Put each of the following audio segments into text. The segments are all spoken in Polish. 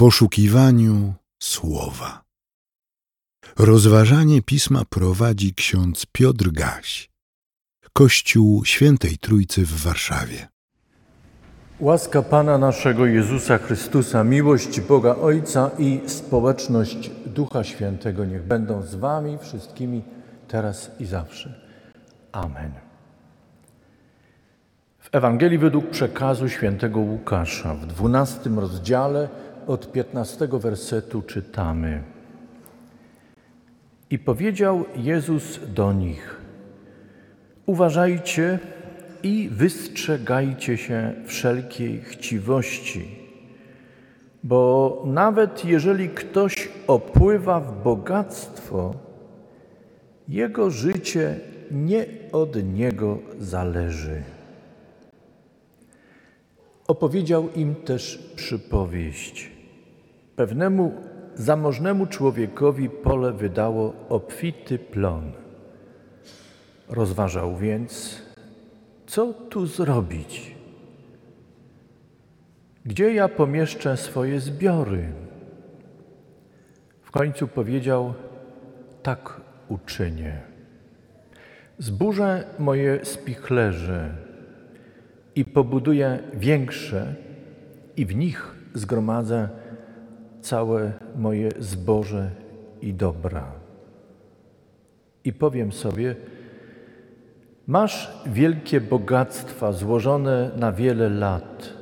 poszukiwaniu słowa. Rozważanie pisma prowadzi ksiądz Piotr Gaś, Kościół Świętej Trójcy w Warszawie. Łaska Pana naszego Jezusa Chrystusa, miłość Boga Ojca i społeczność Ducha Świętego niech będą z Wami wszystkimi teraz i zawsze. Amen. W Ewangelii według przekazu świętego Łukasza w dwunastym rozdziale od piętnastego wersetu czytamy. I powiedział Jezus do nich: Uważajcie i wystrzegajcie się wszelkiej chciwości, bo nawet jeżeli ktoś opływa w bogactwo, jego życie nie od niego zależy. Opowiedział im też przypowieść. Pewnemu zamożnemu człowiekowi pole wydało obfity plon. Rozważał więc, co tu zrobić? Gdzie ja pomieszczę swoje zbiory? W końcu powiedział: Tak uczynię. Zburzę moje spichlerze i pobuduję większe, i w nich zgromadzę całe moje zboże i dobra. I powiem sobie, masz wielkie bogactwa złożone na wiele lat.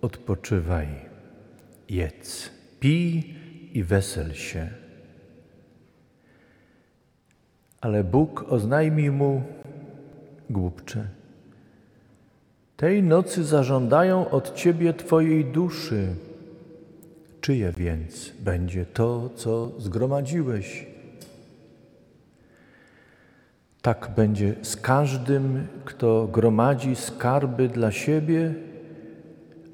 Odpoczywaj, jedz, pij i wesel się. Ale Bóg oznajmi mu, głupcze, tej nocy zażądają od ciebie Twojej duszy Czyje więc będzie to, co zgromadziłeś? Tak będzie z każdym, kto gromadzi skarby dla siebie,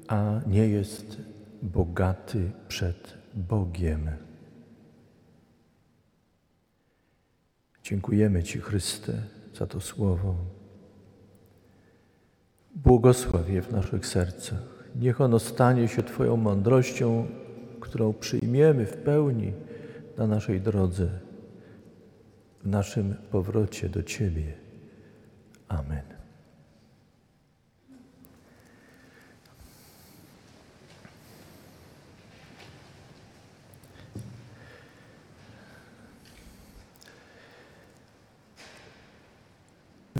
a nie jest bogaty przed Bogiem. Dziękujemy Ci, Chryste, za to słowo. Błogosław je w naszych sercach. Niech ono stanie się Twoją mądrością którą przyjmiemy w pełni na naszej drodze, w naszym powrocie do Ciebie. Amen.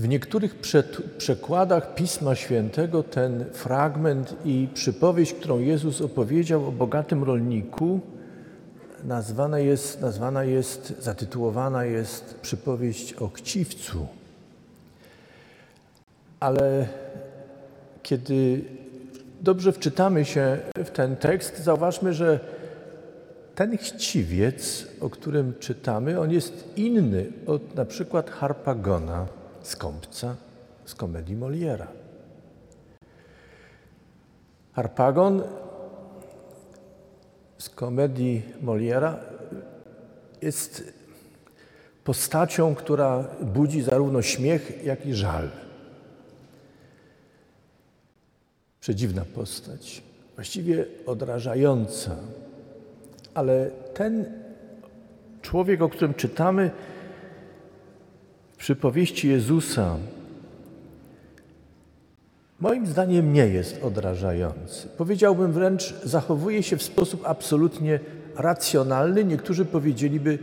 W niektórych przekładach Pisma Świętego ten fragment i przypowieść, którą Jezus opowiedział o bogatym rolniku, nazwana jest, nazwana jest zatytułowana jest przypowieść o chciwcu. Ale kiedy dobrze wczytamy się w ten tekst, zauważmy, że ten chciwiec, o którym czytamy, on jest inny od na przykład Harpagona skąpca z komedii Moliera. Harpagon z komedii Moliera jest postacią, która budzi zarówno śmiech, jak i żal. Przedziwna postać, właściwie odrażająca, ale ten człowiek, o którym czytamy, przypowieści Jezusa moim zdaniem nie jest odrażający. Powiedziałbym wręcz, zachowuje się w sposób absolutnie racjonalny. Niektórzy powiedzieliby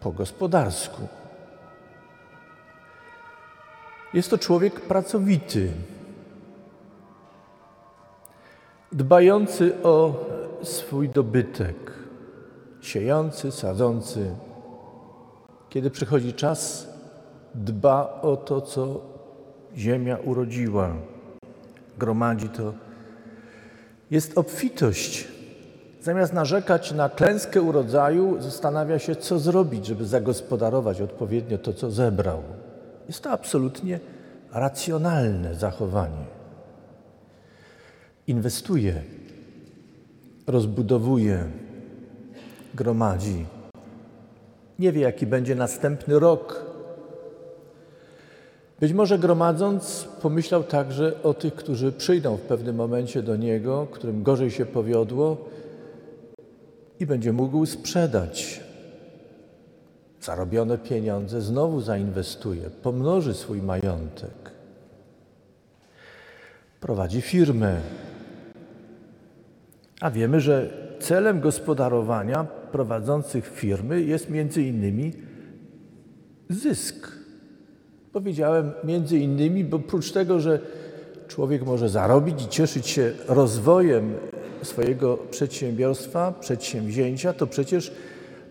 po gospodarsku. Jest to człowiek pracowity, dbający o swój dobytek, siejący, sadzący, kiedy przychodzi czas, dba o to, co ziemia urodziła, gromadzi to. Jest obfitość. Zamiast narzekać na klęskę urodzaju, zastanawia się, co zrobić, żeby zagospodarować odpowiednio to, co zebrał. Jest to absolutnie racjonalne zachowanie. Inwestuje, rozbudowuje, gromadzi nie wie, jaki będzie następny rok. Być może gromadząc, pomyślał także o tych, którzy przyjdą w pewnym momencie do niego, którym gorzej się powiodło i będzie mógł sprzedać zarobione pieniądze, znowu zainwestuje, pomnoży swój majątek. Prowadzi firmę. A wiemy, że celem gospodarowania prowadzących firmy jest między innymi zysk. Powiedziałem między innymi, bo oprócz tego, że człowiek może zarobić i cieszyć się rozwojem swojego przedsiębiorstwa, przedsięwzięcia, to przecież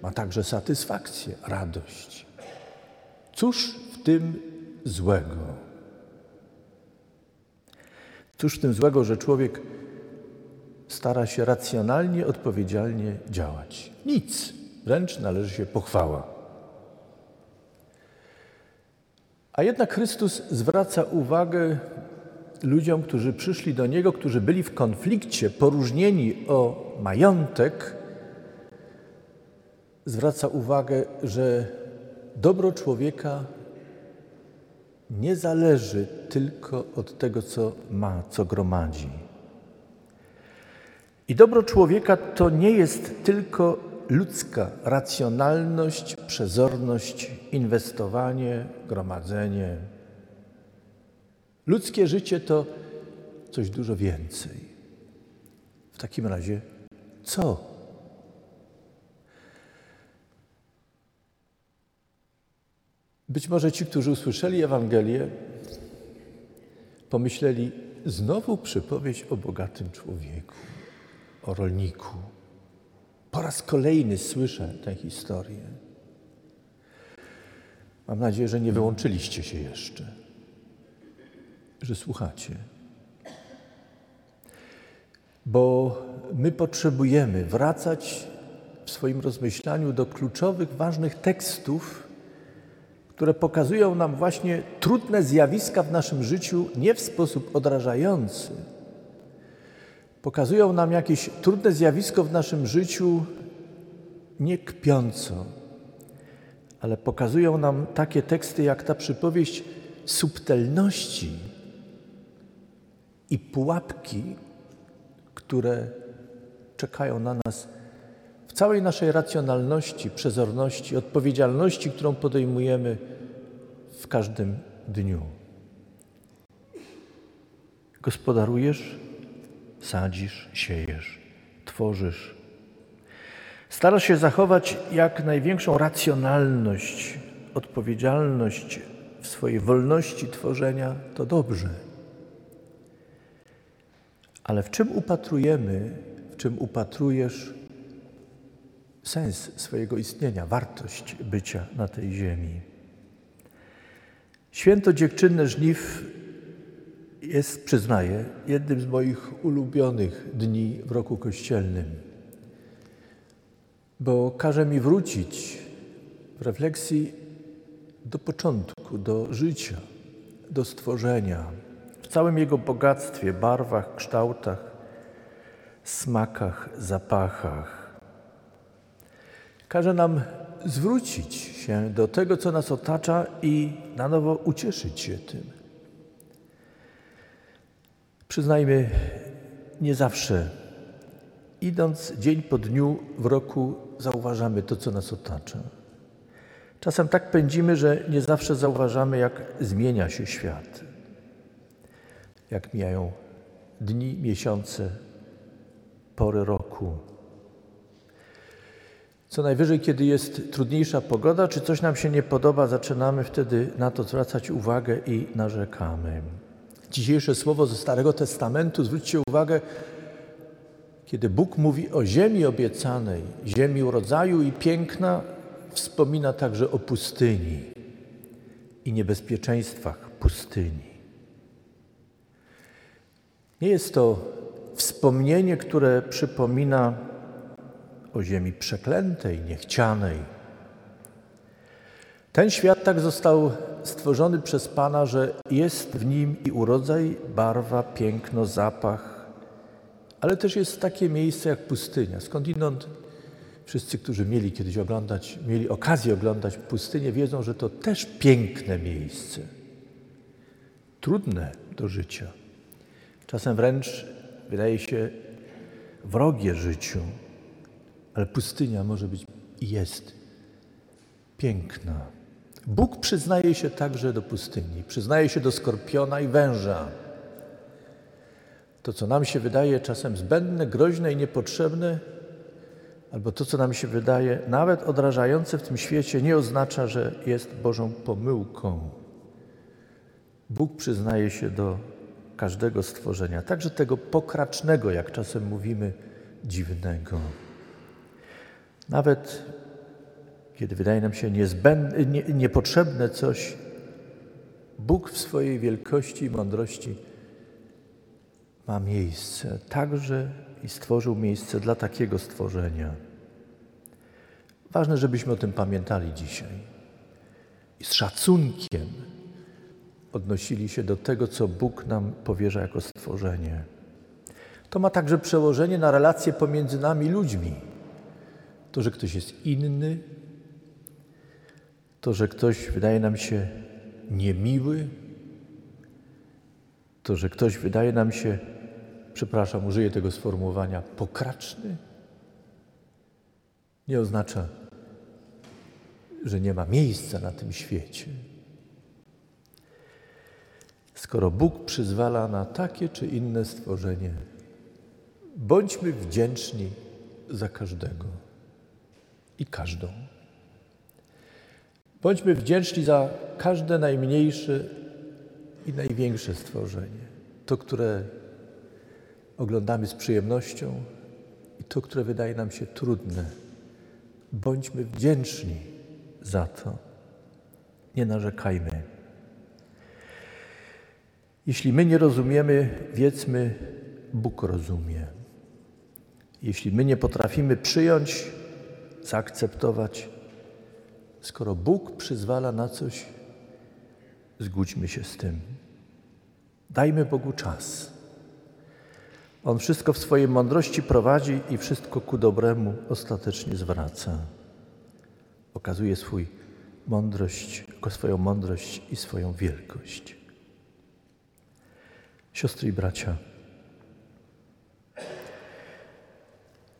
ma także satysfakcję, radość. Cóż w tym złego? Cóż w tym złego, że człowiek stara się racjonalnie, odpowiedzialnie działać? Nic, wręcz należy się pochwała. A jednak Chrystus zwraca uwagę ludziom, którzy przyszli do Niego, którzy byli w konflikcie, poróżnieni o majątek, zwraca uwagę, że dobro człowieka nie zależy tylko od tego, co ma, co gromadzi. I dobro człowieka to nie jest tylko ludzka racjonalność, przezorność, inwestowanie, gromadzenie. Ludzkie życie to coś dużo więcej. W takim razie, co? Być może ci, którzy usłyszeli Ewangelię, pomyśleli, znowu przypowieść o bogatym człowieku, o rolniku. Po raz kolejny słyszę tę historię. Mam nadzieję, że nie wyłączyliście się jeszcze, że słuchacie. Bo my potrzebujemy wracać w swoim rozmyślaniu do kluczowych, ważnych tekstów, które pokazują nam właśnie trudne zjawiska w naszym życiu nie w sposób odrażający, pokazują nam jakieś trudne zjawisko w naszym życiu nie kpiąco, ale pokazują nam takie teksty jak ta przypowieść subtelności i pułapki, które czekają na nas w całej naszej racjonalności, przezorności, odpowiedzialności, którą podejmujemy w każdym dniu. Gospodarujesz sadzisz, siejesz, tworzysz. Starasz się zachować jak największą racjonalność, odpowiedzialność w swojej wolności tworzenia, to dobrze. Ale w czym upatrujemy, w czym upatrujesz sens swojego istnienia, wartość bycia na tej ziemi? Święto dziekczynne żniw jest, przyznaję, jednym z moich ulubionych dni w roku kościelnym, bo każe mi wrócić w refleksji do początku, do życia, do stworzenia, w całym jego bogactwie, barwach, kształtach, smakach, zapachach. Każe nam zwrócić się do tego, co nas otacza i na nowo ucieszyć się tym. Przyznajmy, nie zawsze, idąc dzień po dniu w roku, zauważamy to, co nas otacza. Czasem tak pędzimy, że nie zawsze zauważamy, jak zmienia się świat, jak mijają dni, miesiące, pory roku. Co najwyżej, kiedy jest trudniejsza pogoda, czy coś nam się nie podoba, zaczynamy wtedy na to zwracać uwagę i narzekamy. Dzisiejsze słowo ze Starego Testamentu, zwróćcie uwagę, kiedy Bóg mówi o ziemi obiecanej, ziemi urodzaju i piękna, wspomina także o pustyni i niebezpieczeństwach pustyni. Nie jest to wspomnienie, które przypomina o ziemi przeklętej, niechcianej. Ten świat tak został stworzony przez Pana, że jest w nim i urodzaj, barwa, piękno, zapach, ale też jest takie miejsce jak pustynia. Skądinąd wszyscy, którzy mieli kiedyś oglądać, mieli okazję oglądać pustynię, wiedzą, że to też piękne miejsce. trudne do życia. Czasem wręcz wydaje się wrogie życiu, ale pustynia może być i jest piękna. Bóg przyznaje się także do pustyni, przyznaje się do skorpiona i węża. To, co nam się wydaje czasem zbędne, groźne i niepotrzebne, albo to, co nam się wydaje nawet odrażające w tym świecie, nie oznacza, że jest Bożą pomyłką. Bóg przyznaje się do każdego stworzenia, także tego pokracznego, jak czasem mówimy, dziwnego. Nawet kiedy wydaje nam się niezbędne, nie, niepotrzebne coś, Bóg w swojej wielkości i mądrości ma miejsce także i stworzył miejsce dla takiego stworzenia. Ważne, żebyśmy o tym pamiętali dzisiaj i z szacunkiem odnosili się do tego, co Bóg nam powierza jako stworzenie. To ma także przełożenie na relacje pomiędzy nami ludźmi. To, że ktoś jest inny, to, że ktoś wydaje nam się niemiły, to, że ktoś wydaje nam się, przepraszam, użyję tego sformułowania, pokraczny, nie oznacza, że nie ma miejsca na tym świecie. Skoro Bóg przyzwala na takie czy inne stworzenie, bądźmy wdzięczni za każdego i każdą. Bądźmy wdzięczni za każde najmniejsze i największe stworzenie. To, które oglądamy z przyjemnością i to, które wydaje nam się trudne. Bądźmy wdzięczni za to. Nie narzekajmy. Jeśli my nie rozumiemy, wiedzmy, Bóg rozumie. Jeśli my nie potrafimy przyjąć, zaakceptować, skoro Bóg przyzwala na coś, zgódźmy się z tym. Dajmy Bogu czas. On wszystko w swojej mądrości prowadzi i wszystko ku dobremu ostatecznie zwraca. Okazuje swój mądrość, swoją mądrość i swoją wielkość. Siostry i bracia,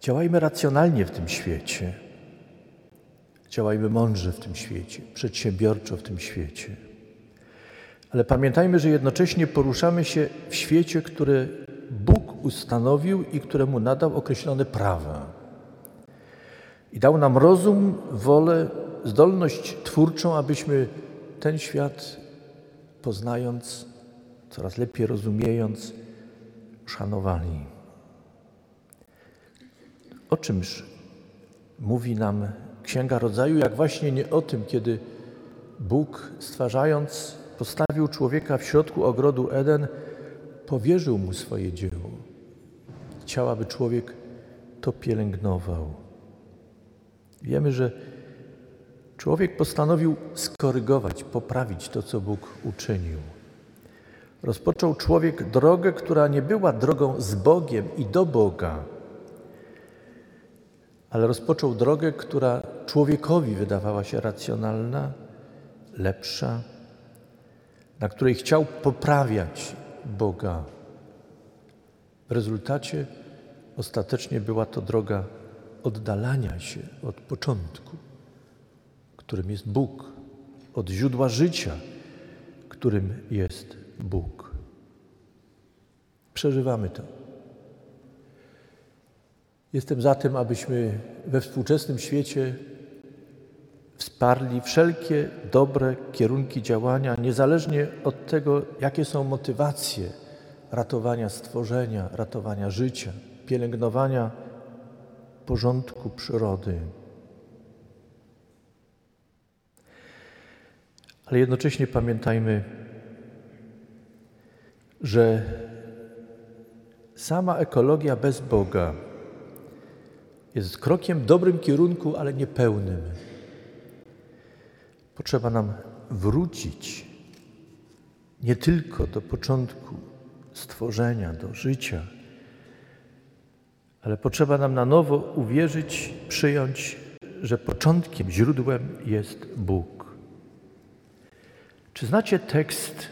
działajmy racjonalnie w tym świecie. Działajmy mądrze w tym świecie, przedsiębiorczo w tym świecie. Ale pamiętajmy, że jednocześnie poruszamy się w świecie, który Bóg ustanowił i któremu nadał określone prawa. I dał nam rozum, wolę, zdolność twórczą, abyśmy ten świat poznając, coraz lepiej rozumiejąc, szanowali. O czymż mówi nam Księga Rodzaju, jak właśnie nie o tym, kiedy Bóg stwarzając, postawił człowieka w środku ogrodu Eden, powierzył mu swoje dzieło. Chciał, aby człowiek to pielęgnował. Wiemy, że człowiek postanowił skorygować, poprawić to, co Bóg uczynił. Rozpoczął człowiek drogę, która nie była drogą z Bogiem i do Boga, ale rozpoczął drogę, która człowiekowi wydawała się racjonalna, lepsza, na której chciał poprawiać Boga. W rezultacie ostatecznie była to droga oddalania się od początku, którym jest Bóg, od źródła życia, którym jest Bóg. Przeżywamy to. Jestem za tym, abyśmy we współczesnym świecie wsparli wszelkie dobre kierunki działania, niezależnie od tego, jakie są motywacje ratowania stworzenia, ratowania życia, pielęgnowania porządku przyrody. Ale jednocześnie pamiętajmy, że sama ekologia bez Boga jest krokiem w dobrym kierunku, ale niepełnym. Potrzeba nam wrócić nie tylko do początku stworzenia, do życia, ale potrzeba nam na nowo uwierzyć, przyjąć, że początkiem, źródłem jest Bóg. Czy znacie tekst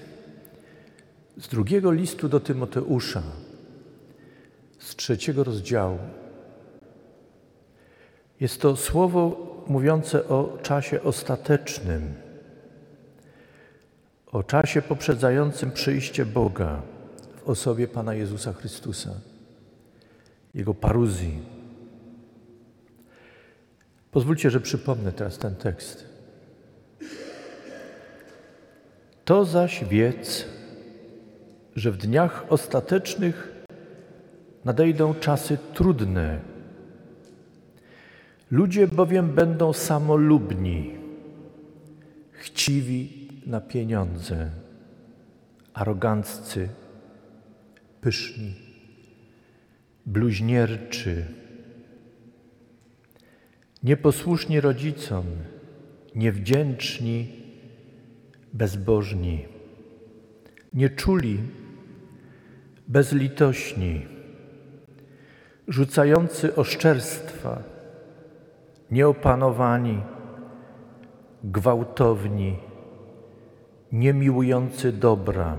z drugiego listu do Tymoteusza, z trzeciego rozdziału. Jest to słowo mówiące o czasie ostatecznym, o czasie poprzedzającym przyjście Boga w osobie Pana Jezusa Chrystusa, Jego paruzji. Pozwólcie, że przypomnę teraz ten tekst. To zaś wiedz, że w dniach ostatecznych nadejdą czasy trudne. Ludzie bowiem będą samolubni, chciwi na pieniądze, aroganccy, pyszni, bluźnierczy, nieposłuszni rodzicom, niewdzięczni, bezbożni, nieczuli, bezlitośni, rzucający oszczerstwa, nieopanowani, gwałtowni, niemiłujący dobra,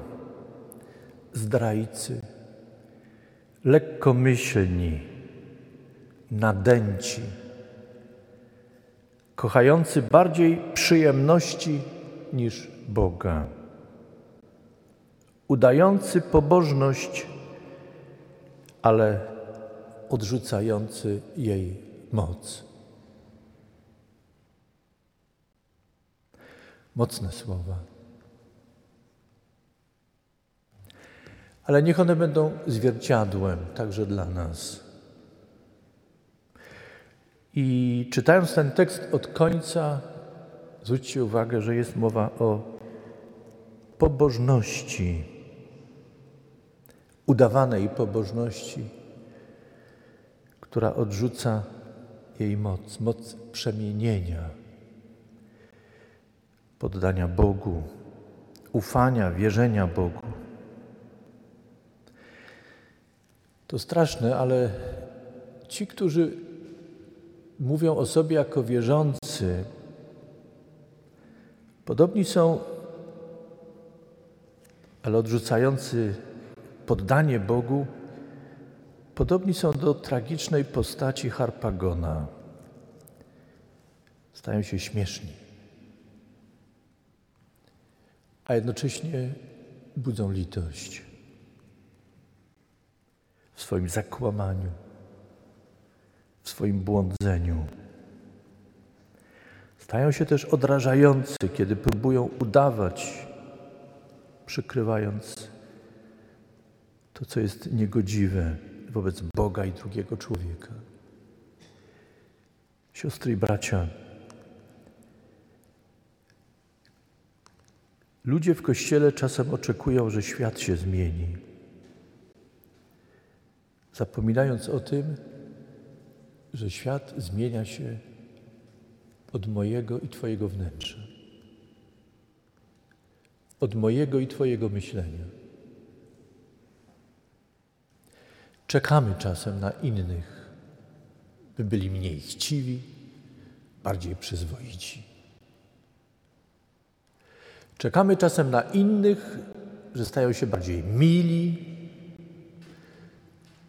zdrajcy, lekkomyślni, nadęci, kochający bardziej przyjemności niż Boga, udający pobożność, ale odrzucający jej moc. Mocne słowa. Ale niech one będą zwierciadłem także dla nas. I czytając ten tekst od końca, zwróćcie uwagę, że jest mowa o pobożności, udawanej pobożności, która odrzuca jej moc, moc przemienienia, poddania Bogu, ufania, wierzenia Bogu. To straszne, ale ci, którzy mówią o sobie jako wierzący, podobni są, ale odrzucający poddanie Bogu, podobni są do tragicznej postaci Harpagona. Stają się śmieszni, a jednocześnie budzą litość w swoim zakłamaniu, w swoim błądzeniu. Stają się też odrażający, kiedy próbują udawać, przykrywając to, co jest niegodziwe wobec Boga i drugiego człowieka. Siostry i bracia, ludzie w kościele czasem oczekują, że świat się zmieni, zapominając o tym, że świat zmienia się od mojego i Twojego wnętrza, od mojego i Twojego myślenia. Czekamy czasem na innych, by byli mniej chciwi, bardziej przyzwoici. Czekamy czasem na innych, że stają się bardziej mili,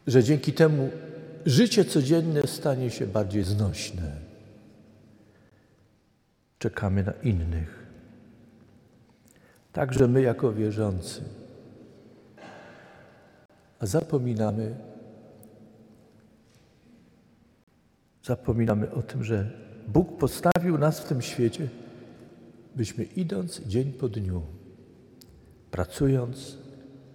że dzięki temu życie codzienne stanie się bardziej znośne. Czekamy na innych. Także my, jako wierzący. A zapominamy, zapominamy o tym, że Bóg postawił nas w tym świecie, byśmy idąc dzień po dniu, pracując,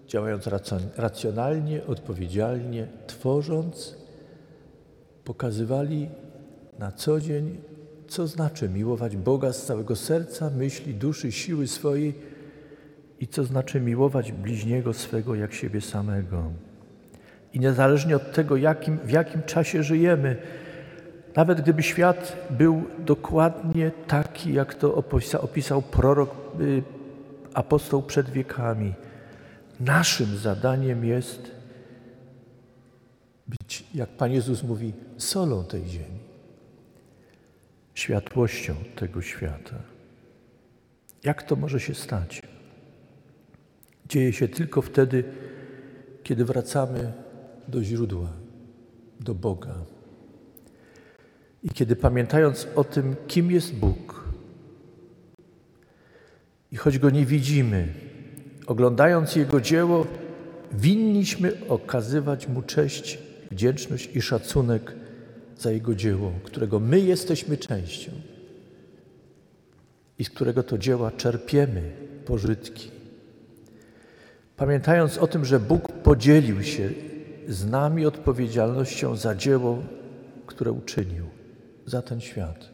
działając racjonalnie, odpowiedzialnie, tworząc, pokazywali na co dzień, co znaczy miłować Boga z całego serca, myśli, duszy, siły swojej i co znaczy miłować bliźniego swego jak siebie samego. I niezależnie od tego, jakim, w jakim czasie żyjemy, nawet gdyby świat był dokładnie taki, jak to opisał, prorok, y, apostoł przed wiekami, naszym zadaniem jest być, jak Pan Jezus mówi, solą tej ziemi, światłością tego świata. Jak to może się stać? dzieje się tylko wtedy, kiedy wracamy do źródła, do Boga. I kiedy pamiętając o tym, kim jest Bóg, i choć go nie widzimy, oglądając Jego dzieło, winniśmy okazywać Mu cześć, wdzięczność i szacunek za Jego dzieło, którego my jesteśmy częścią i z którego to dzieła czerpiemy pożytki. Pamiętając o tym, że Bóg podzielił się z nami odpowiedzialnością za dzieło, które uczynił, za ten świat.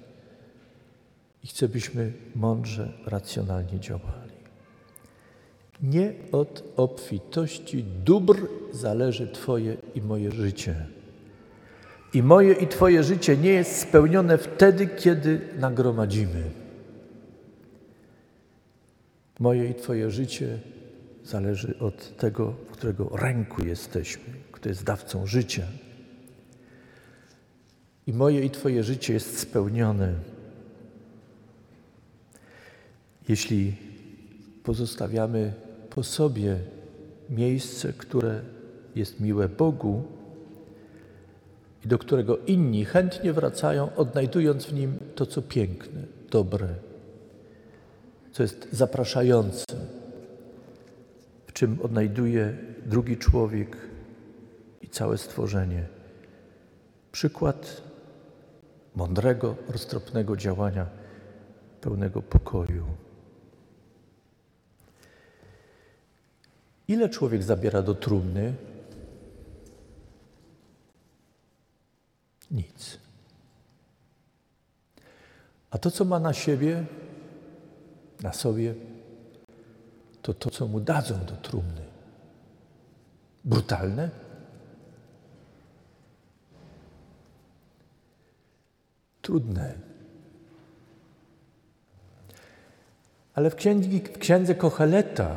I chce, byśmy mądrze, racjonalnie działali. Nie od obfitości dóbr zależy Twoje i moje życie. I moje i Twoje życie nie jest spełnione wtedy, kiedy nagromadzimy. Moje i Twoje życie zależy od tego, w którego ręku jesteśmy, kto jest dawcą życia. I moje i Twoje życie jest spełnione, jeśli pozostawiamy po sobie miejsce, które jest miłe Bogu i do którego inni chętnie wracają, odnajdując w nim to, co piękne, dobre, co jest zapraszające, w czym odnajduje drugi człowiek i całe stworzenie. Przykład mądrego, roztropnego działania, pełnego pokoju. Ile człowiek zabiera do trumny? Nic. A to, co ma na siebie, na sobie, to to, co mu dadzą do trumny. Brutalne? Trudne. Ale w, w księdze Kocheleta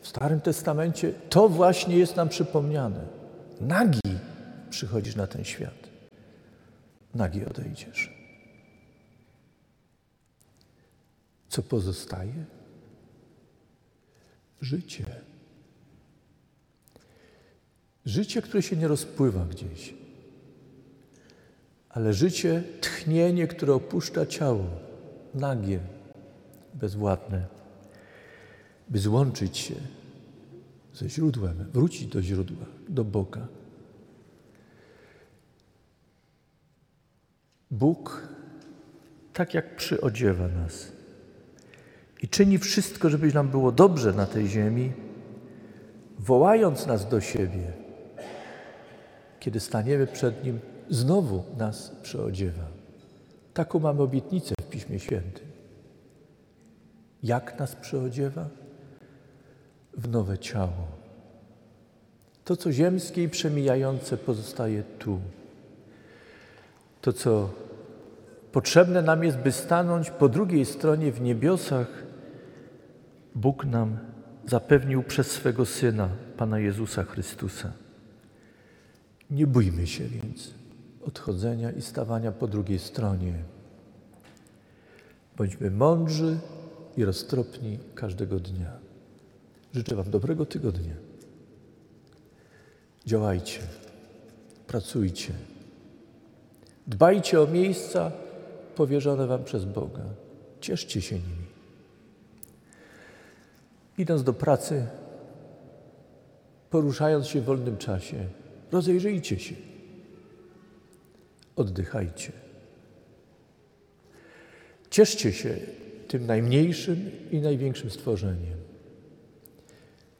w Starym Testamencie to właśnie jest nam przypomniane. Nagi przychodzisz na ten świat. Nagi odejdziesz. Co pozostaje? Życie. Życie, które się nie rozpływa gdzieś, ale życie, tchnienie, które opuszcza ciało, nagie, bezwładne, by złączyć się ze źródłem, wrócić do źródła, do Boga. Bóg tak jak przyodziewa nas i czyni wszystko, żeby nam było dobrze na tej ziemi, wołając nas do siebie, kiedy staniemy przed Nim, znowu nas przyodziewa. Taką mamy obietnicę w Piśmie Świętym. Jak nas przyodziewa? W nowe ciało. To, co ziemskie i przemijające, pozostaje tu. To, co potrzebne nam jest, by stanąć po drugiej stronie w niebiosach, Bóg nam zapewnił przez swego Syna, Pana Jezusa Chrystusa. Nie bójmy się więc odchodzenia i stawania po drugiej stronie. Bądźmy mądrzy i roztropni każdego dnia. Życzę Wam dobrego tygodnia. Działajcie, pracujcie, dbajcie o miejsca powierzone Wam przez Boga. Cieszcie się nimi. Idąc do pracy, poruszając się w wolnym czasie, rozejrzyjcie się, oddychajcie. Cieszcie się tym najmniejszym i największym stworzeniem.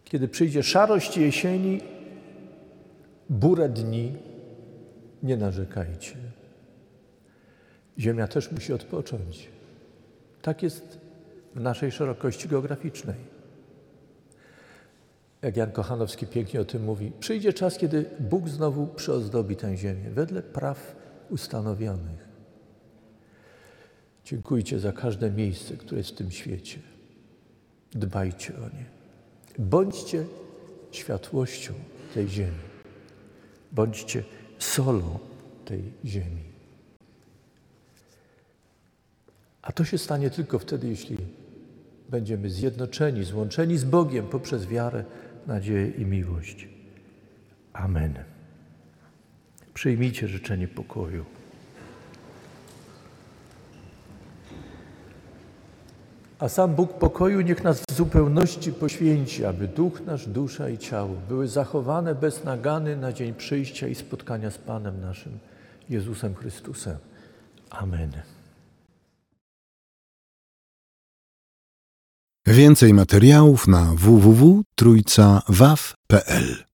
Kiedy przyjdzie szarość jesieni, burę dni, nie narzekajcie. Ziemia też musi odpocząć. Tak jest w naszej szerokości geograficznej jak Jan Kochanowski pięknie o tym mówi, przyjdzie czas, kiedy Bóg znowu przyozdobi tę ziemię wedle praw ustanowionych. Dziękujcie za każde miejsce, które jest w tym świecie. Dbajcie o nie. Bądźcie światłością tej ziemi. Bądźcie solą tej ziemi. A to się stanie tylko wtedy, jeśli będziemy zjednoczeni, złączeni z Bogiem poprzez wiarę, nadzieję i miłość. Amen. Przyjmijcie życzenie pokoju. A sam Bóg pokoju niech nas w zupełności poświęci, aby duch nasz, dusza i ciało były zachowane bez nagany na dzień przyjścia i spotkania z Panem naszym, Jezusem Chrystusem. Amen. Więcej materiałów na www.trójcawaw.pl